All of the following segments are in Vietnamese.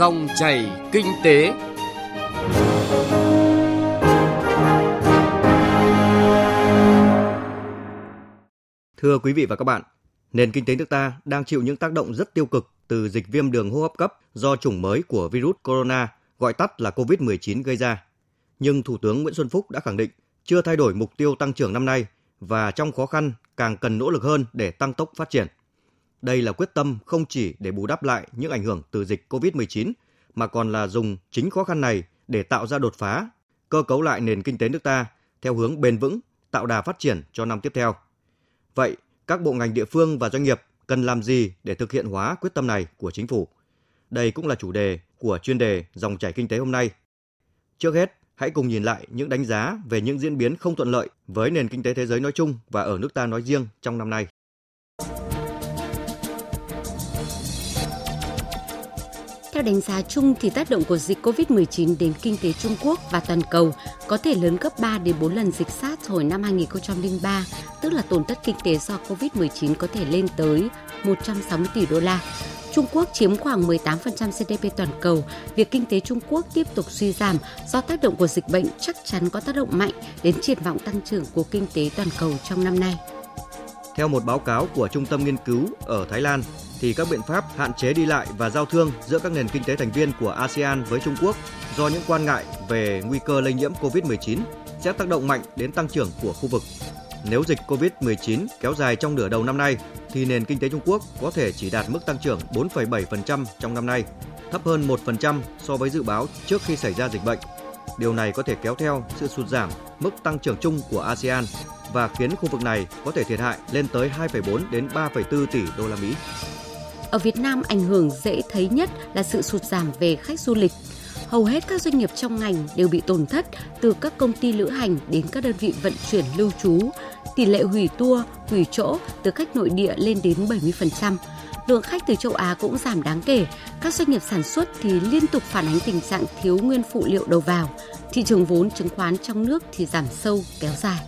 Dòng chảy kinh tế. Thưa quý vị và các bạn, nền kinh tế nước ta đang chịu những tác động rất tiêu cực từ dịch viêm đường hô hấp cấp do chủng mới của virus corona, gọi tắt là COVID-19 gây ra. Nhưng Thủ tướng Nguyễn Xuân Phúc đã khẳng định chưa thay đổi mục tiêu tăng trưởng năm nay và trong khó khăn càng cần nỗ lực hơn để tăng tốc phát triển. Đây là quyết tâm không chỉ để bù đắp lại những ảnh hưởng từ dịch COVID-19 mà còn là dùng chính khó khăn này để tạo ra đột phá, cơ cấu lại nền kinh tế nước ta theo hướng bền vững, tạo đà phát triển cho năm tiếp theo. Vậy, các bộ ngành địa phương và doanh nghiệp cần làm gì để thực hiện hóa quyết tâm này của chính phủ? Đây cũng là chủ đề của chuyên đề Dòng chảy kinh tế hôm nay. Trước hết, hãy cùng nhìn lại những đánh giá về những diễn biến không thuận lợi với nền kinh tế thế giới nói chung và ở nước ta nói riêng trong năm nay. Theo đánh giá chung thì tác động của dịch COVID-19 đến kinh tế Trung Quốc và toàn cầu có thể lớn gấp 3 đến 4 lần dịch SARS hồi năm 2003, tức là tổn thất kinh tế do COVID-19 có thể lên tới 160 tỷ đô la. Trung Quốc chiếm khoảng 18% GDP toàn cầu, việc kinh tế Trung Quốc tiếp tục suy giảm do tác động của dịch bệnh chắc chắn có tác động mạnh đến triển vọng tăng trưởng của kinh tế toàn cầu trong năm nay. Theo một báo cáo của Trung tâm Nghiên cứu ở Thái Lan, thì các biện pháp hạn chế đi lại và giao thương giữa các nền kinh tế thành viên của ASEAN với Trung Quốc do những quan ngại về nguy cơ lây nhiễm COVID-19 sẽ tác động mạnh đến tăng trưởng của khu vực. Nếu dịch COVID-19 kéo dài trong nửa đầu năm nay thì nền kinh tế Trung Quốc có thể chỉ đạt mức tăng trưởng 4,7% trong năm nay, thấp hơn 1% so với dự báo trước khi xảy ra dịch bệnh. Điều này có thể kéo theo sự sụt giảm mức tăng trưởng chung của ASEAN và khiến khu vực này có thể thiệt hại lên tới 2,4 đến 3,4 tỷ đô la Mỹ. Ở Việt Nam ảnh hưởng dễ thấy nhất là sự sụt giảm về khách du lịch. Hầu hết các doanh nghiệp trong ngành đều bị tổn thất từ các công ty lữ hành đến các đơn vị vận chuyển lưu trú. Tỷ lệ hủy tour, hủy chỗ từ khách nội địa lên đến 70%. Lượng khách từ châu Á cũng giảm đáng kể. Các doanh nghiệp sản xuất thì liên tục phản ánh tình trạng thiếu nguyên phụ liệu đầu vào. Thị trường vốn chứng khoán trong nước thì giảm sâu, kéo dài.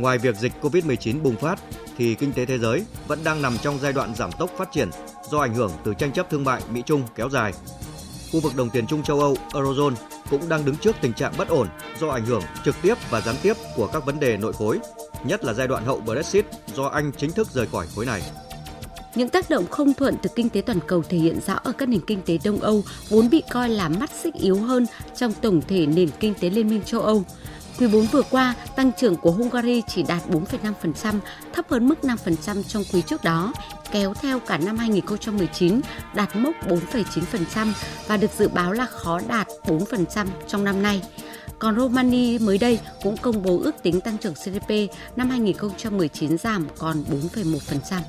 Ngoài việc dịch COVID-19 bùng phát, thì kinh tế thế giới vẫn đang nằm trong giai đoạn giảm tốc phát triển do ảnh hưởng từ tranh chấp thương mại Mỹ-Trung kéo dài. Khu vực đồng tiền chung châu Âu Eurozone cũng đang đứng trước tình trạng bất ổn do ảnh hưởng trực tiếp và gián tiếp của các vấn đề nội khối, nhất là giai đoạn hậu Brexit do Anh chính thức rời khỏi khối này. Những tác động không thuận từ kinh tế toàn cầu thể hiện rõ ở các nền kinh tế Đông Âu vốn bị coi là mắt xích yếu hơn trong tổng thể nền kinh tế Liên minh châu Âu. Quý 4 vừa qua, tăng trưởng của Hungary chỉ đạt 4,5%, thấp hơn mức 5% trong quý trước đó, kéo theo cả năm 2019 đạt mốc 4,9% và được dự báo là khó đạt 4% trong năm nay. Còn Romania mới đây cũng công bố ước tính tăng trưởng GDP năm 2019 giảm còn 4,1%.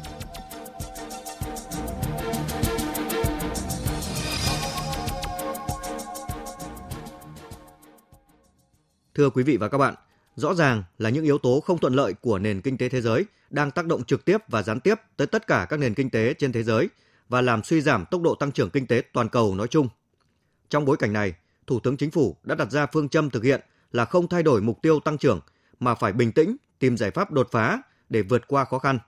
Thưa quý vị và các bạn, rõ ràng là những yếu tố không thuận lợi của nền kinh tế thế giới đang tác động trực tiếp và gián tiếp tới tất cả các nền kinh tế trên thế giới và làm suy giảm tốc độ tăng trưởng kinh tế toàn cầu nói chung. Trong bối cảnh này, Thủ tướng Chính phủ đã đặt ra phương châm thực hiện là không thay đổi mục tiêu tăng trưởng mà phải bình tĩnh tìm giải pháp đột phá để vượt qua khó khăn.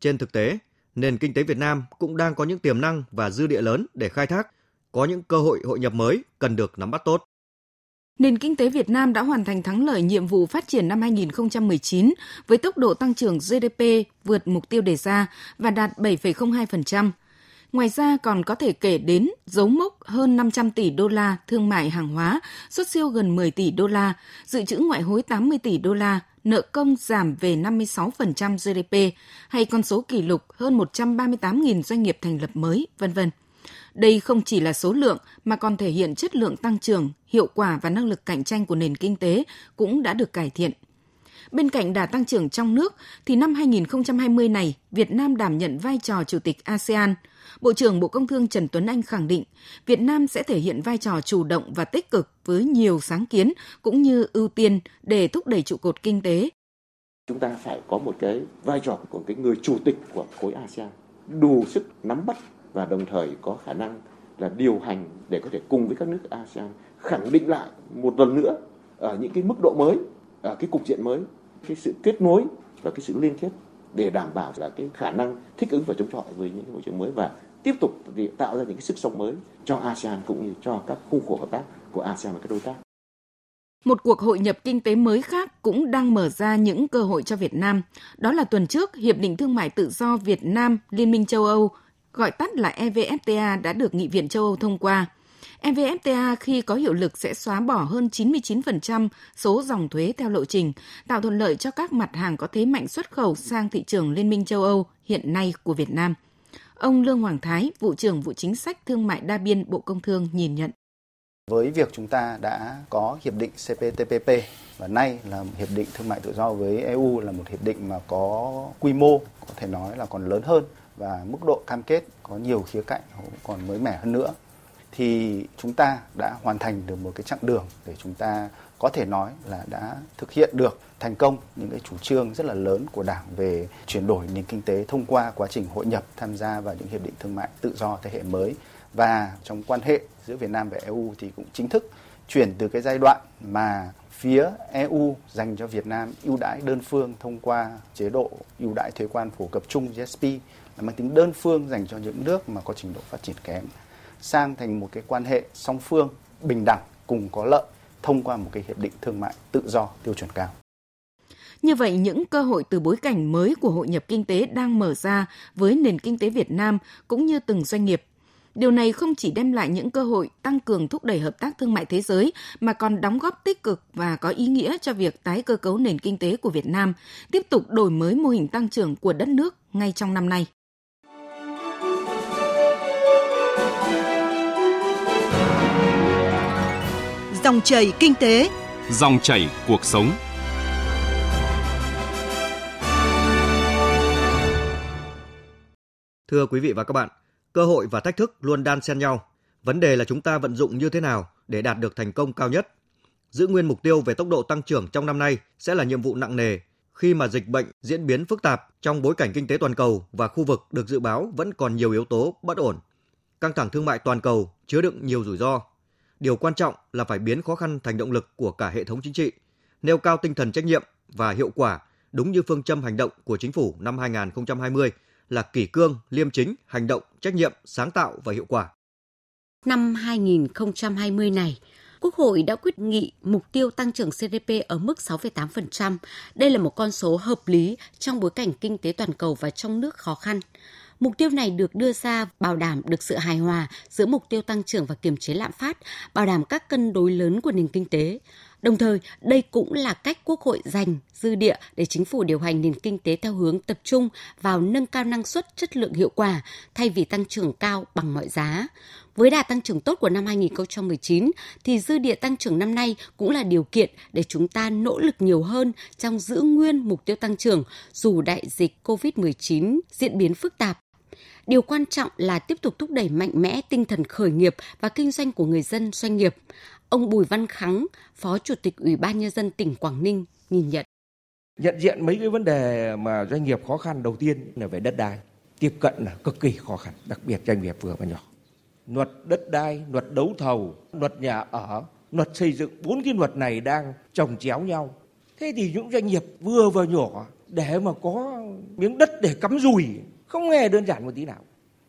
Trên thực tế, nền kinh tế Việt Nam cũng đang có những tiềm năng và dư địa lớn để khai thác, có những cơ hội hội nhập mới cần được nắm bắt tốt. Nền kinh tế Việt Nam đã hoàn thành thắng lợi nhiệm vụ phát triển năm 2019 với tốc độ tăng trưởng GDP vượt mục tiêu đề ra và đạt 7,02%. Ngoài ra còn có thể kể đến dấu mốc hơn 500 tỷ đô la thương mại hàng hóa, xuất siêu gần 10 tỷ đô la, dự trữ ngoại hối 80 tỷ đô la, nợ công giảm về 56% GDP, hay con số kỷ lục hơn 138.000 doanh nghiệp thành lập mới, vân vân. Đây không chỉ là số lượng mà còn thể hiện chất lượng tăng trưởng, hiệu quả và năng lực cạnh tranh của nền kinh tế cũng đã được cải thiện. Bên cạnh đà tăng trưởng trong nước, thì năm 2020 này, Việt Nam đảm nhận vai trò Chủ tịch ASEAN. Bộ trưởng Bộ Công Thương Trần Tuấn Anh khẳng định, Việt Nam sẽ thể hiện vai trò chủ động và tích cực với nhiều sáng kiến cũng như ưu tiên để thúc đẩy trụ cột kinh tế. Chúng ta phải có một cái vai trò của cái người chủ tịch của khối ASEAN, đủ sức nắm bắt và đồng thời có khả năng là điều hành để có thể cùng với các nước ASEAN khẳng định lại một lần nữa ở những cái mức độ mới, ở cái cục diện mới, cái sự kết nối và cái sự liên kết để đảm bảo là cái khả năng thích ứng và chống chọi với những môi trường mới và tiếp tục tạo ra những cái sức sống mới cho ASEAN cũng như cho các khung khổ hợp tác của ASEAN và các đối tác. Một cuộc hội nhập kinh tế mới khác cũng đang mở ra những cơ hội cho Việt Nam. Đó là tuần trước, Hiệp định Thương mại Tự do Việt Nam Liên minh châu Âu, gọi tắt là EVFTA đã được Nghị viện châu Âu thông qua. EVFTA khi có hiệu lực sẽ xóa bỏ hơn 99% số dòng thuế theo lộ trình, tạo thuận lợi cho các mặt hàng có thế mạnh xuất khẩu sang thị trường Liên minh châu Âu hiện nay của Việt Nam. Ông Lương Hoàng Thái, vụ trưởng vụ chính sách thương mại đa biên Bộ Công Thương nhìn nhận. Với việc chúng ta đã có hiệp định CPTPP và nay là hiệp định thương mại tự do với EU là một hiệp định mà có quy mô có thể nói là còn lớn hơn và mức độ cam kết có nhiều khía cạnh còn mới mẻ hơn nữa, thì chúng ta đã hoàn thành được một cái chặng đường để chúng ta có thể nói là đã thực hiện được thành công những cái chủ trương rất là lớn của Đảng về chuyển đổi nền kinh tế thông qua quá trình hội nhập, tham gia vào những hiệp định thương mại tự do thế hệ mới. Và trong quan hệ giữa Việt Nam và EU thì cũng chính thức chuyển từ cái giai đoạn mà phía EU dành cho Việt Nam ưu đãi đơn phương thông qua chế độ ưu đãi thuế quan phổ cập chung GSP mang tính đơn phương dành cho những nước mà có trình độ phát triển kém sang thành một cái quan hệ song phương bình đẳng cùng có lợi thông qua một cái hiệp định thương mại tự do tiêu chuẩn cao. Như vậy, những cơ hội từ bối cảnh mới của hội nhập kinh tế đang mở ra với nền kinh tế Việt Nam cũng như từng doanh nghiệp. Điều này không chỉ đem lại những cơ hội tăng cường thúc đẩy hợp tác thương mại thế giới mà còn đóng góp tích cực và có ý nghĩa cho việc tái cơ cấu nền kinh tế của Việt Nam, tiếp tục đổi mới mô hình tăng trưởng của đất nước ngay trong năm nay. Dòng chảy kinh tế, dòng chảy cuộc sống. Thưa quý vị và các bạn, cơ hội và thách thức luôn đan xen nhau. Vấn đề là chúng ta vận dụng như thế nào để đạt được thành công cao nhất. Giữ nguyên mục tiêu về tốc độ tăng trưởng trong năm nay sẽ là nhiệm vụ nặng nề khi mà dịch bệnh diễn biến phức tạp trong bối cảnh kinh tế toàn cầu và khu vực được dự báo vẫn còn nhiều yếu tố bất ổn. Căng thẳng thương mại toàn cầu chứa đựng nhiều rủi ro, Điều quan trọng là phải biến khó khăn thành động lực của cả hệ thống chính trị, nêu cao tinh thần trách nhiệm và hiệu quả đúng như phương châm hành động của chính phủ năm 2020 là kỷ cương, liêm chính, hành động, trách nhiệm, sáng tạo và hiệu quả. Năm 2020 này, Quốc hội đã quyết nghị mục tiêu tăng trưởng GDP ở mức 6,8%. Đây là một con số hợp lý trong bối cảnh kinh tế toàn cầu và trong nước khó khăn. Mục tiêu này được đưa ra bảo đảm được sự hài hòa giữa mục tiêu tăng trưởng và kiềm chế lạm phát, bảo đảm các cân đối lớn của nền kinh tế. Đồng thời, đây cũng là cách Quốc hội dành dư địa để chính phủ điều hành nền kinh tế theo hướng tập trung vào nâng cao năng suất, chất lượng hiệu quả thay vì tăng trưởng cao bằng mọi giá. Với đà tăng trưởng tốt của năm 2019 thì dư địa tăng trưởng năm nay cũng là điều kiện để chúng ta nỗ lực nhiều hơn trong giữ nguyên mục tiêu tăng trưởng dù đại dịch COVID-19 diễn biến phức tạp Điều quan trọng là tiếp tục thúc đẩy mạnh mẽ tinh thần khởi nghiệp và kinh doanh của người dân doanh nghiệp. Ông Bùi Văn Khắng, Phó Chủ tịch Ủy ban Nhân dân tỉnh Quảng Ninh nhìn nhận. Nhận diện mấy cái vấn đề mà doanh nghiệp khó khăn đầu tiên là về đất đai. Tiếp cận là cực kỳ khó khăn, đặc biệt doanh nghiệp vừa và nhỏ. Luật đất đai, luật đấu thầu, luật nhà ở, luật xây dựng, bốn cái luật này đang chồng chéo nhau. Thế thì những doanh nghiệp vừa và nhỏ để mà có miếng đất để cắm rùi không hề đơn giản một tí nào.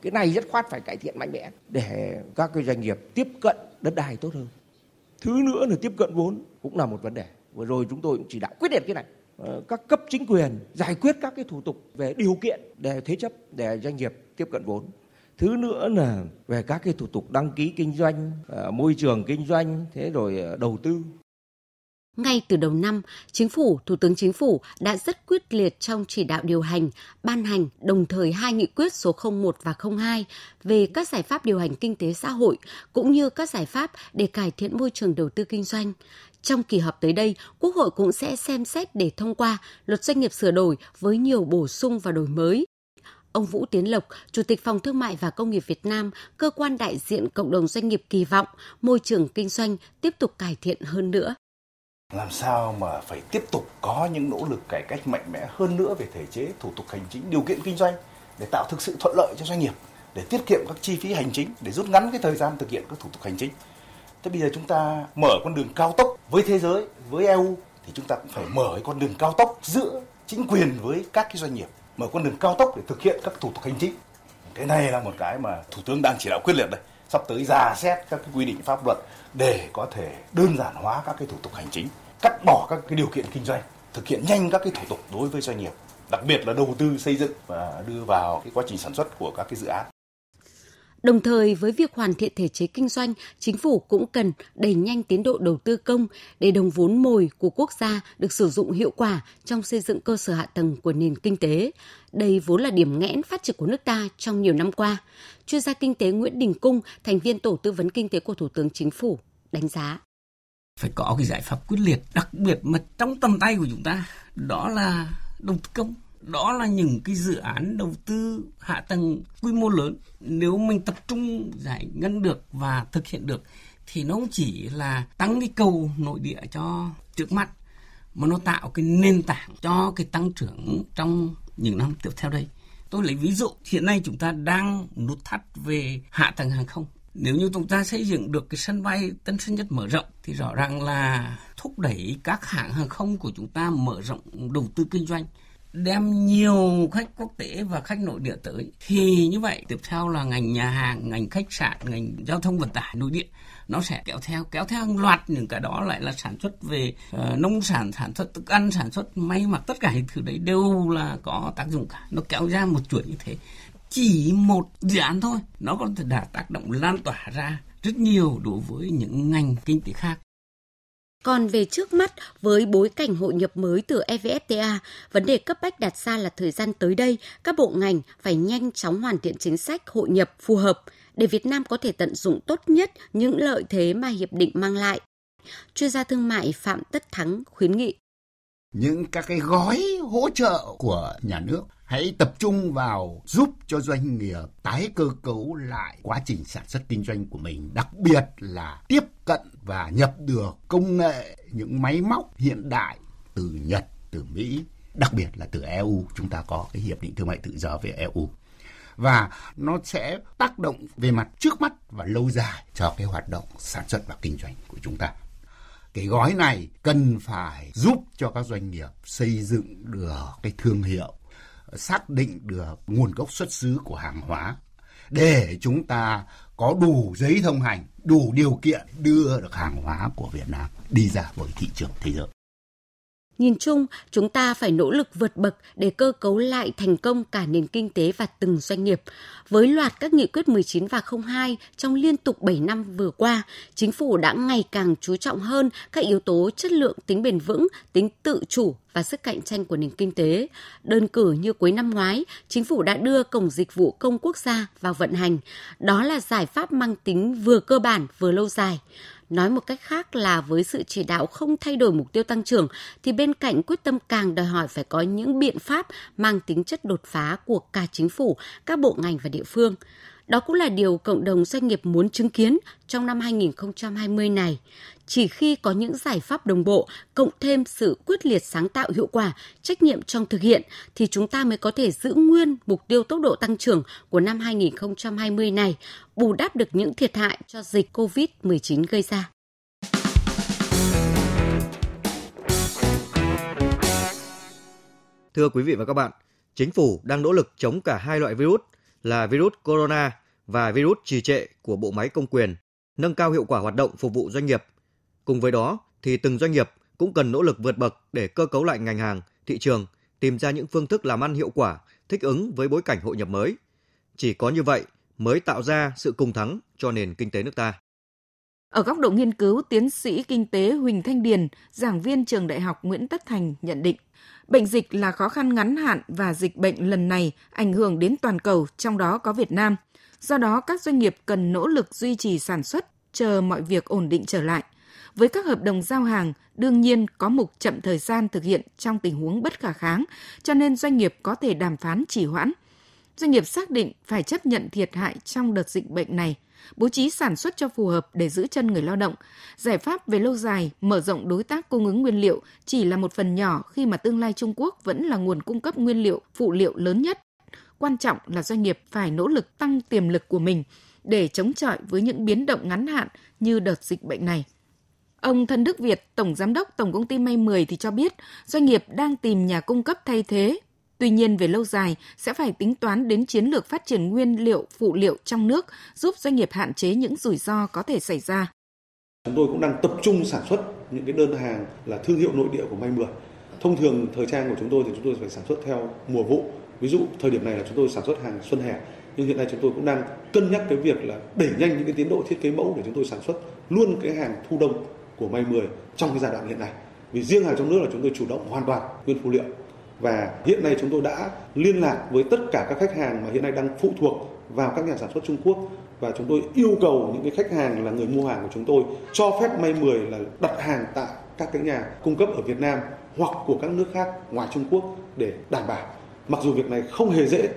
Cái này rất khoát phải cải thiện mạnh mẽ để các cái doanh nghiệp tiếp cận đất đai tốt hơn. Thứ nữa là tiếp cận vốn cũng là một vấn đề. Vừa rồi chúng tôi cũng chỉ đạo quyết liệt cái này. Ờ, các cấp chính quyền giải quyết các cái thủ tục về điều kiện để thế chấp, để doanh nghiệp tiếp cận vốn. Thứ nữa là về các cái thủ tục đăng ký kinh doanh ờ, môi trường kinh doanh, thế rồi ờ, đầu tư ngay từ đầu năm, Chính phủ, Thủ tướng Chính phủ đã rất quyết liệt trong chỉ đạo điều hành, ban hành đồng thời hai nghị quyết số 01 và 02 về các giải pháp điều hành kinh tế xã hội cũng như các giải pháp để cải thiện môi trường đầu tư kinh doanh. Trong kỳ họp tới đây, Quốc hội cũng sẽ xem xét để thông qua luật doanh nghiệp sửa đổi với nhiều bổ sung và đổi mới. Ông Vũ Tiến Lộc, Chủ tịch Phòng Thương mại và Công nghiệp Việt Nam, cơ quan đại diện cộng đồng doanh nghiệp kỳ vọng môi trường kinh doanh tiếp tục cải thiện hơn nữa làm sao mà phải tiếp tục có những nỗ lực cải cách mạnh mẽ hơn nữa về thể chế, thủ tục hành chính, điều kiện kinh doanh để tạo thực sự thuận lợi cho doanh nghiệp, để tiết kiệm các chi phí hành chính, để rút ngắn cái thời gian thực hiện các thủ tục hành chính? Thế bây giờ chúng ta mở con đường cao tốc với thế giới, với eu thì chúng ta cũng phải mở cái con đường cao tốc giữa chính quyền với các cái doanh nghiệp, mở con đường cao tốc để thực hiện các thủ tục hành chính. Cái này là một cái mà thủ tướng đang chỉ đạo quyết liệt đây sắp tới ra xét các cái quy định pháp luật để có thể đơn giản hóa các cái thủ tục hành chính, cắt bỏ các cái điều kiện kinh doanh, thực hiện nhanh các cái thủ tục đối với doanh nghiệp, đặc biệt là đầu tư xây dựng và đưa vào cái quá trình sản xuất của các cái dự án. Đồng thời với việc hoàn thiện thể chế kinh doanh, chính phủ cũng cần đẩy nhanh tiến độ đầu tư công để đồng vốn mồi của quốc gia được sử dụng hiệu quả trong xây dựng cơ sở hạ tầng của nền kinh tế. Đây vốn là điểm nghẽn phát triển của nước ta trong nhiều năm qua. Chuyên gia kinh tế Nguyễn Đình Cung, thành viên tổ tư vấn kinh tế của Thủ tướng Chính phủ, đánh giá. Phải có cái giải pháp quyết liệt, đặc biệt mà trong tầm tay của chúng ta, đó là đầu tư công đó là những cái dự án đầu tư hạ tầng quy mô lớn nếu mình tập trung giải ngân được và thực hiện được, thì nó không chỉ là tăng cái cầu nội địa cho trước mắt, mà nó tạo cái nền tảng cho cái tăng trưởng trong những năm tiếp theo đây. Tôi lấy ví dụ, hiện nay chúng ta đang nút thắt về hạ tầng hàng không. Nếu như chúng ta xây dựng được cái sân bay Tân Sơn Nhất mở rộng, thì rõ ràng là thúc đẩy các hãng hàng không của chúng ta mở rộng đầu tư kinh doanh đem nhiều khách quốc tế và khách nội địa tới. Thì như vậy tiếp theo là ngành nhà hàng ngành khách sạn ngành giao thông vận tải nội địa nó sẽ kéo theo kéo theo hàng loạt những cái đó lại là sản xuất về uh, nông sản sản xuất thức ăn sản xuất may mặc tất cả những thứ đấy đều là có tác dụng cả. Nó kéo ra một chuỗi như thế. Chỉ một dự án thôi nó có thể đã tác động lan tỏa ra rất nhiều đối với những ngành kinh tế khác còn về trước mắt, với bối cảnh hội nhập mới từ EVFTA, vấn đề cấp bách đặt ra là thời gian tới đây, các bộ ngành phải nhanh chóng hoàn thiện chính sách hội nhập phù hợp để Việt Nam có thể tận dụng tốt nhất những lợi thế mà hiệp định mang lại. Chuyên gia thương mại Phạm Tất Thắng khuyến nghị. Những các cái gói hỗ trợ của nhà nước hãy tập trung vào giúp cho doanh nghiệp tái cơ cấu lại quá trình sản xuất kinh doanh của mình, đặc biệt là tiếp cận và nhập được công nghệ những máy móc hiện đại từ Nhật, từ Mỹ, đặc biệt là từ EU. Chúng ta có cái hiệp định thương mại tự do với EU và nó sẽ tác động về mặt trước mắt và lâu dài cho cái hoạt động sản xuất và kinh doanh của chúng ta. Cái gói này cần phải giúp cho các doanh nghiệp xây dựng được cái thương hiệu xác định được nguồn gốc xuất xứ của hàng hóa để chúng ta có đủ giấy thông hành, đủ điều kiện đưa được hàng hóa của Việt Nam đi ra với thị trường thế giới. Nhìn chung, chúng ta phải nỗ lực vượt bậc để cơ cấu lại thành công cả nền kinh tế và từng doanh nghiệp. Với loạt các nghị quyết 19 và 02 trong liên tục 7 năm vừa qua, chính phủ đã ngày càng chú trọng hơn các yếu tố chất lượng, tính bền vững, tính tự chủ và sức cạnh tranh của nền kinh tế. Đơn cử như cuối năm ngoái, chính phủ đã đưa Cổng Dịch vụ Công Quốc gia vào vận hành. Đó là giải pháp mang tính vừa cơ bản vừa lâu dài. Nói một cách khác là với sự chỉ đạo không thay đổi mục tiêu tăng trưởng thì bên cạnh quyết tâm càng đòi hỏi phải có những biện pháp mang tính chất đột phá của cả chính phủ, các bộ ngành và địa phương. Đó cũng là điều cộng đồng doanh nghiệp muốn chứng kiến trong năm 2020 này. Chỉ khi có những giải pháp đồng bộ, cộng thêm sự quyết liệt sáng tạo hiệu quả, trách nhiệm trong thực hiện, thì chúng ta mới có thể giữ nguyên mục tiêu tốc độ tăng trưởng của năm 2020 này, bù đắp được những thiệt hại cho dịch COVID-19 gây ra. Thưa quý vị và các bạn, chính phủ đang nỗ lực chống cả hai loại virus là virus corona và virus trì trệ của bộ máy công quyền, nâng cao hiệu quả hoạt động phục vụ doanh nghiệp. Cùng với đó thì từng doanh nghiệp cũng cần nỗ lực vượt bậc để cơ cấu lại ngành hàng, thị trường, tìm ra những phương thức làm ăn hiệu quả, thích ứng với bối cảnh hội nhập mới. Chỉ có như vậy mới tạo ra sự cùng thắng cho nền kinh tế nước ta. Ở góc độ nghiên cứu, tiến sĩ kinh tế Huỳnh Thanh Điền, giảng viên trường Đại học Nguyễn Tất Thành nhận định, bệnh dịch là khó khăn ngắn hạn và dịch bệnh lần này ảnh hưởng đến toàn cầu, trong đó có Việt Nam. Do đó, các doanh nghiệp cần nỗ lực duy trì sản xuất, chờ mọi việc ổn định trở lại. Với các hợp đồng giao hàng, đương nhiên có mục chậm thời gian thực hiện trong tình huống bất khả kháng, cho nên doanh nghiệp có thể đàm phán trì hoãn. Doanh nghiệp xác định phải chấp nhận thiệt hại trong đợt dịch bệnh này, bố trí sản xuất cho phù hợp để giữ chân người lao động. Giải pháp về lâu dài, mở rộng đối tác cung ứng nguyên liệu chỉ là một phần nhỏ khi mà tương lai Trung Quốc vẫn là nguồn cung cấp nguyên liệu, phụ liệu lớn nhất. Quan trọng là doanh nghiệp phải nỗ lực tăng tiềm lực của mình để chống chọi với những biến động ngắn hạn như đợt dịch bệnh này. Ông Thân Đức Việt, Tổng Giám đốc Tổng Công ty May 10 thì cho biết doanh nghiệp đang tìm nhà cung cấp thay thế Tuy nhiên về lâu dài sẽ phải tính toán đến chiến lược phát triển nguyên liệu phụ liệu trong nước giúp doanh nghiệp hạn chế những rủi ro có thể xảy ra. Chúng tôi cũng đang tập trung sản xuất những cái đơn hàng là thương hiệu nội địa của May 10. Thông thường thời trang của chúng tôi thì chúng tôi phải sản xuất theo mùa vụ. Ví dụ thời điểm này là chúng tôi sản xuất hàng xuân hè, nhưng hiện nay chúng tôi cũng đang cân nhắc cái việc là đẩy nhanh những cái tiến độ thiết kế mẫu để chúng tôi sản xuất luôn cái hàng thu đông của May 10 trong cái giai đoạn hiện nay. Vì riêng hàng trong nước là chúng tôi chủ động hoàn toàn nguyên phụ liệu và hiện nay chúng tôi đã liên lạc với tất cả các khách hàng mà hiện nay đang phụ thuộc vào các nhà sản xuất Trung Quốc và chúng tôi yêu cầu những cái khách hàng là người mua hàng của chúng tôi cho phép May 10 là đặt hàng tại các cái nhà cung cấp ở Việt Nam hoặc của các nước khác ngoài Trung Quốc để đảm bảo. Mặc dù việc này không hề dễ.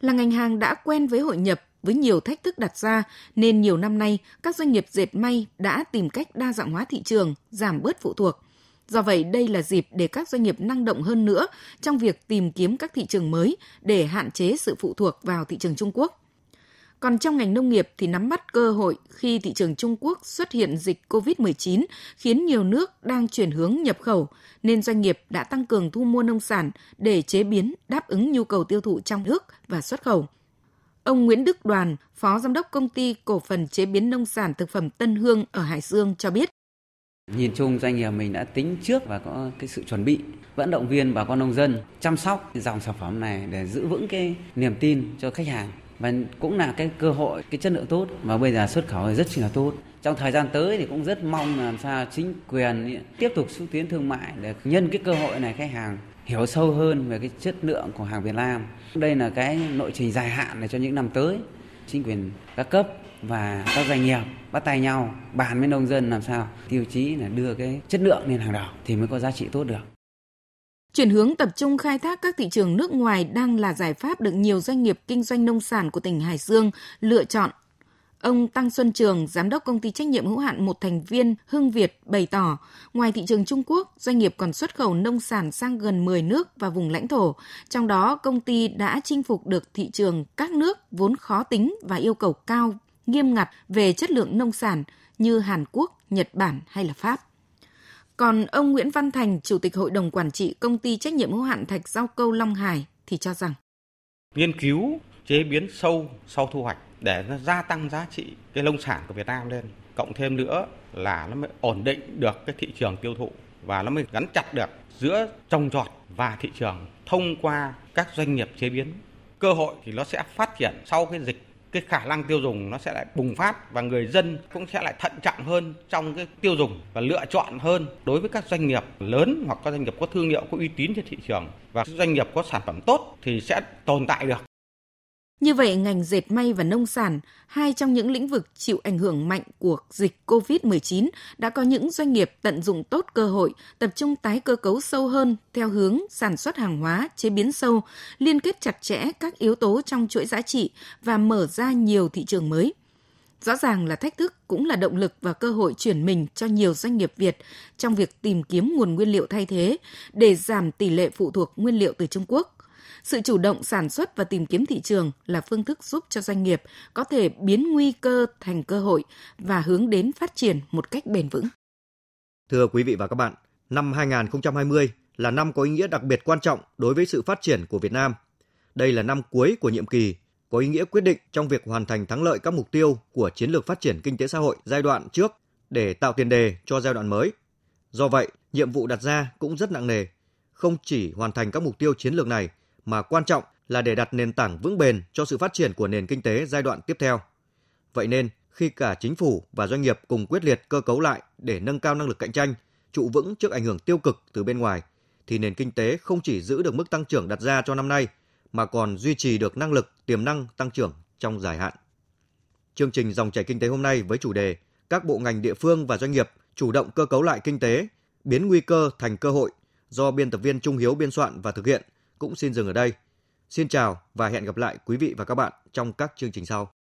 Là ngành hàng đã quen với hội nhập với nhiều thách thức đặt ra nên nhiều năm nay các doanh nghiệp dệt may đã tìm cách đa dạng hóa thị trường, giảm bớt phụ thuộc. Do vậy, đây là dịp để các doanh nghiệp năng động hơn nữa trong việc tìm kiếm các thị trường mới để hạn chế sự phụ thuộc vào thị trường Trung Quốc. Còn trong ngành nông nghiệp thì nắm bắt cơ hội khi thị trường Trung Quốc xuất hiện dịch COVID-19 khiến nhiều nước đang chuyển hướng nhập khẩu, nên doanh nghiệp đã tăng cường thu mua nông sản để chế biến đáp ứng nhu cầu tiêu thụ trong nước và xuất khẩu. Ông Nguyễn Đức Đoàn, Phó Giám đốc Công ty Cổ phần Chế biến Nông sản Thực phẩm Tân Hương ở Hải Dương cho biết. Nhìn chung doanh nghiệp mình đã tính trước và có cái sự chuẩn bị, vận động viên, bà con nông dân, chăm sóc dòng sản phẩm này để giữ vững cái niềm tin cho khách hàng và cũng là cái cơ hội, cái chất lượng tốt mà bây giờ xuất khẩu rất là tốt trong thời gian tới thì cũng rất mong làm sao chính quyền tiếp tục xúc tiến thương mại để nhân cái cơ hội này khách hàng hiểu sâu hơn về cái chất lượng của hàng Việt Nam. Đây là cái nội trình dài hạn này cho những năm tới. Chính quyền các cấp và các doanh nghiệp bắt tay nhau bàn với nông dân làm sao tiêu chí là đưa cái chất lượng lên hàng đầu thì mới có giá trị tốt được. Chuyển hướng tập trung khai thác các thị trường nước ngoài đang là giải pháp được nhiều doanh nghiệp kinh doanh nông sản của tỉnh Hải Dương lựa chọn. Ông Tăng Xuân Trường, giám đốc công ty trách nhiệm hữu hạn một thành viên Hưng Việt bày tỏ, ngoài thị trường Trung Quốc, doanh nghiệp còn xuất khẩu nông sản sang gần 10 nước và vùng lãnh thổ. Trong đó, công ty đã chinh phục được thị trường các nước vốn khó tính và yêu cầu cao, nghiêm ngặt về chất lượng nông sản như Hàn Quốc, Nhật Bản hay là Pháp. Còn ông Nguyễn Văn Thành, Chủ tịch Hội đồng Quản trị Công ty Trách nhiệm hữu hạn Thạch Giao Câu Long Hải thì cho rằng Nghiên cứu chế biến sâu sau thu hoạch để nó gia tăng giá trị cái nông sản của Việt Nam lên. Cộng thêm nữa là nó mới ổn định được cái thị trường tiêu thụ và nó mới gắn chặt được giữa trồng trọt và thị trường thông qua các doanh nghiệp chế biến. Cơ hội thì nó sẽ phát triển sau cái dịch cái khả năng tiêu dùng nó sẽ lại bùng phát và người dân cũng sẽ lại thận trọng hơn trong cái tiêu dùng và lựa chọn hơn đối với các doanh nghiệp lớn hoặc các doanh nghiệp có thương hiệu, có uy tín trên thị trường và doanh nghiệp có sản phẩm tốt thì sẽ tồn tại được. Như vậy, ngành dệt may và nông sản, hai trong những lĩnh vực chịu ảnh hưởng mạnh của dịch COVID-19 đã có những doanh nghiệp tận dụng tốt cơ hội, tập trung tái cơ cấu sâu hơn theo hướng sản xuất hàng hóa, chế biến sâu, liên kết chặt chẽ các yếu tố trong chuỗi giá trị và mở ra nhiều thị trường mới. Rõ ràng là thách thức cũng là động lực và cơ hội chuyển mình cho nhiều doanh nghiệp Việt trong việc tìm kiếm nguồn nguyên liệu thay thế để giảm tỷ lệ phụ thuộc nguyên liệu từ Trung Quốc sự chủ động sản xuất và tìm kiếm thị trường là phương thức giúp cho doanh nghiệp có thể biến nguy cơ thành cơ hội và hướng đến phát triển một cách bền vững. Thưa quý vị và các bạn, năm 2020 là năm có ý nghĩa đặc biệt quan trọng đối với sự phát triển của Việt Nam. Đây là năm cuối của nhiệm kỳ, có ý nghĩa quyết định trong việc hoàn thành thắng lợi các mục tiêu của chiến lược phát triển kinh tế xã hội giai đoạn trước để tạo tiền đề cho giai đoạn mới. Do vậy, nhiệm vụ đặt ra cũng rất nặng nề, không chỉ hoàn thành các mục tiêu chiến lược này mà quan trọng là để đặt nền tảng vững bền cho sự phát triển của nền kinh tế giai đoạn tiếp theo. Vậy nên, khi cả chính phủ và doanh nghiệp cùng quyết liệt cơ cấu lại để nâng cao năng lực cạnh tranh, trụ vững trước ảnh hưởng tiêu cực từ bên ngoài, thì nền kinh tế không chỉ giữ được mức tăng trưởng đặt ra cho năm nay, mà còn duy trì được năng lực, tiềm năng tăng trưởng trong dài hạn. Chương trình dòng chảy kinh tế hôm nay với chủ đề các bộ ngành địa phương và doanh nghiệp chủ động cơ cấu lại kinh tế, biến nguy cơ thành cơ hội do biên tập viên Trung Hiếu biên soạn và thực hiện cũng xin dừng ở đây. Xin chào và hẹn gặp lại quý vị và các bạn trong các chương trình sau.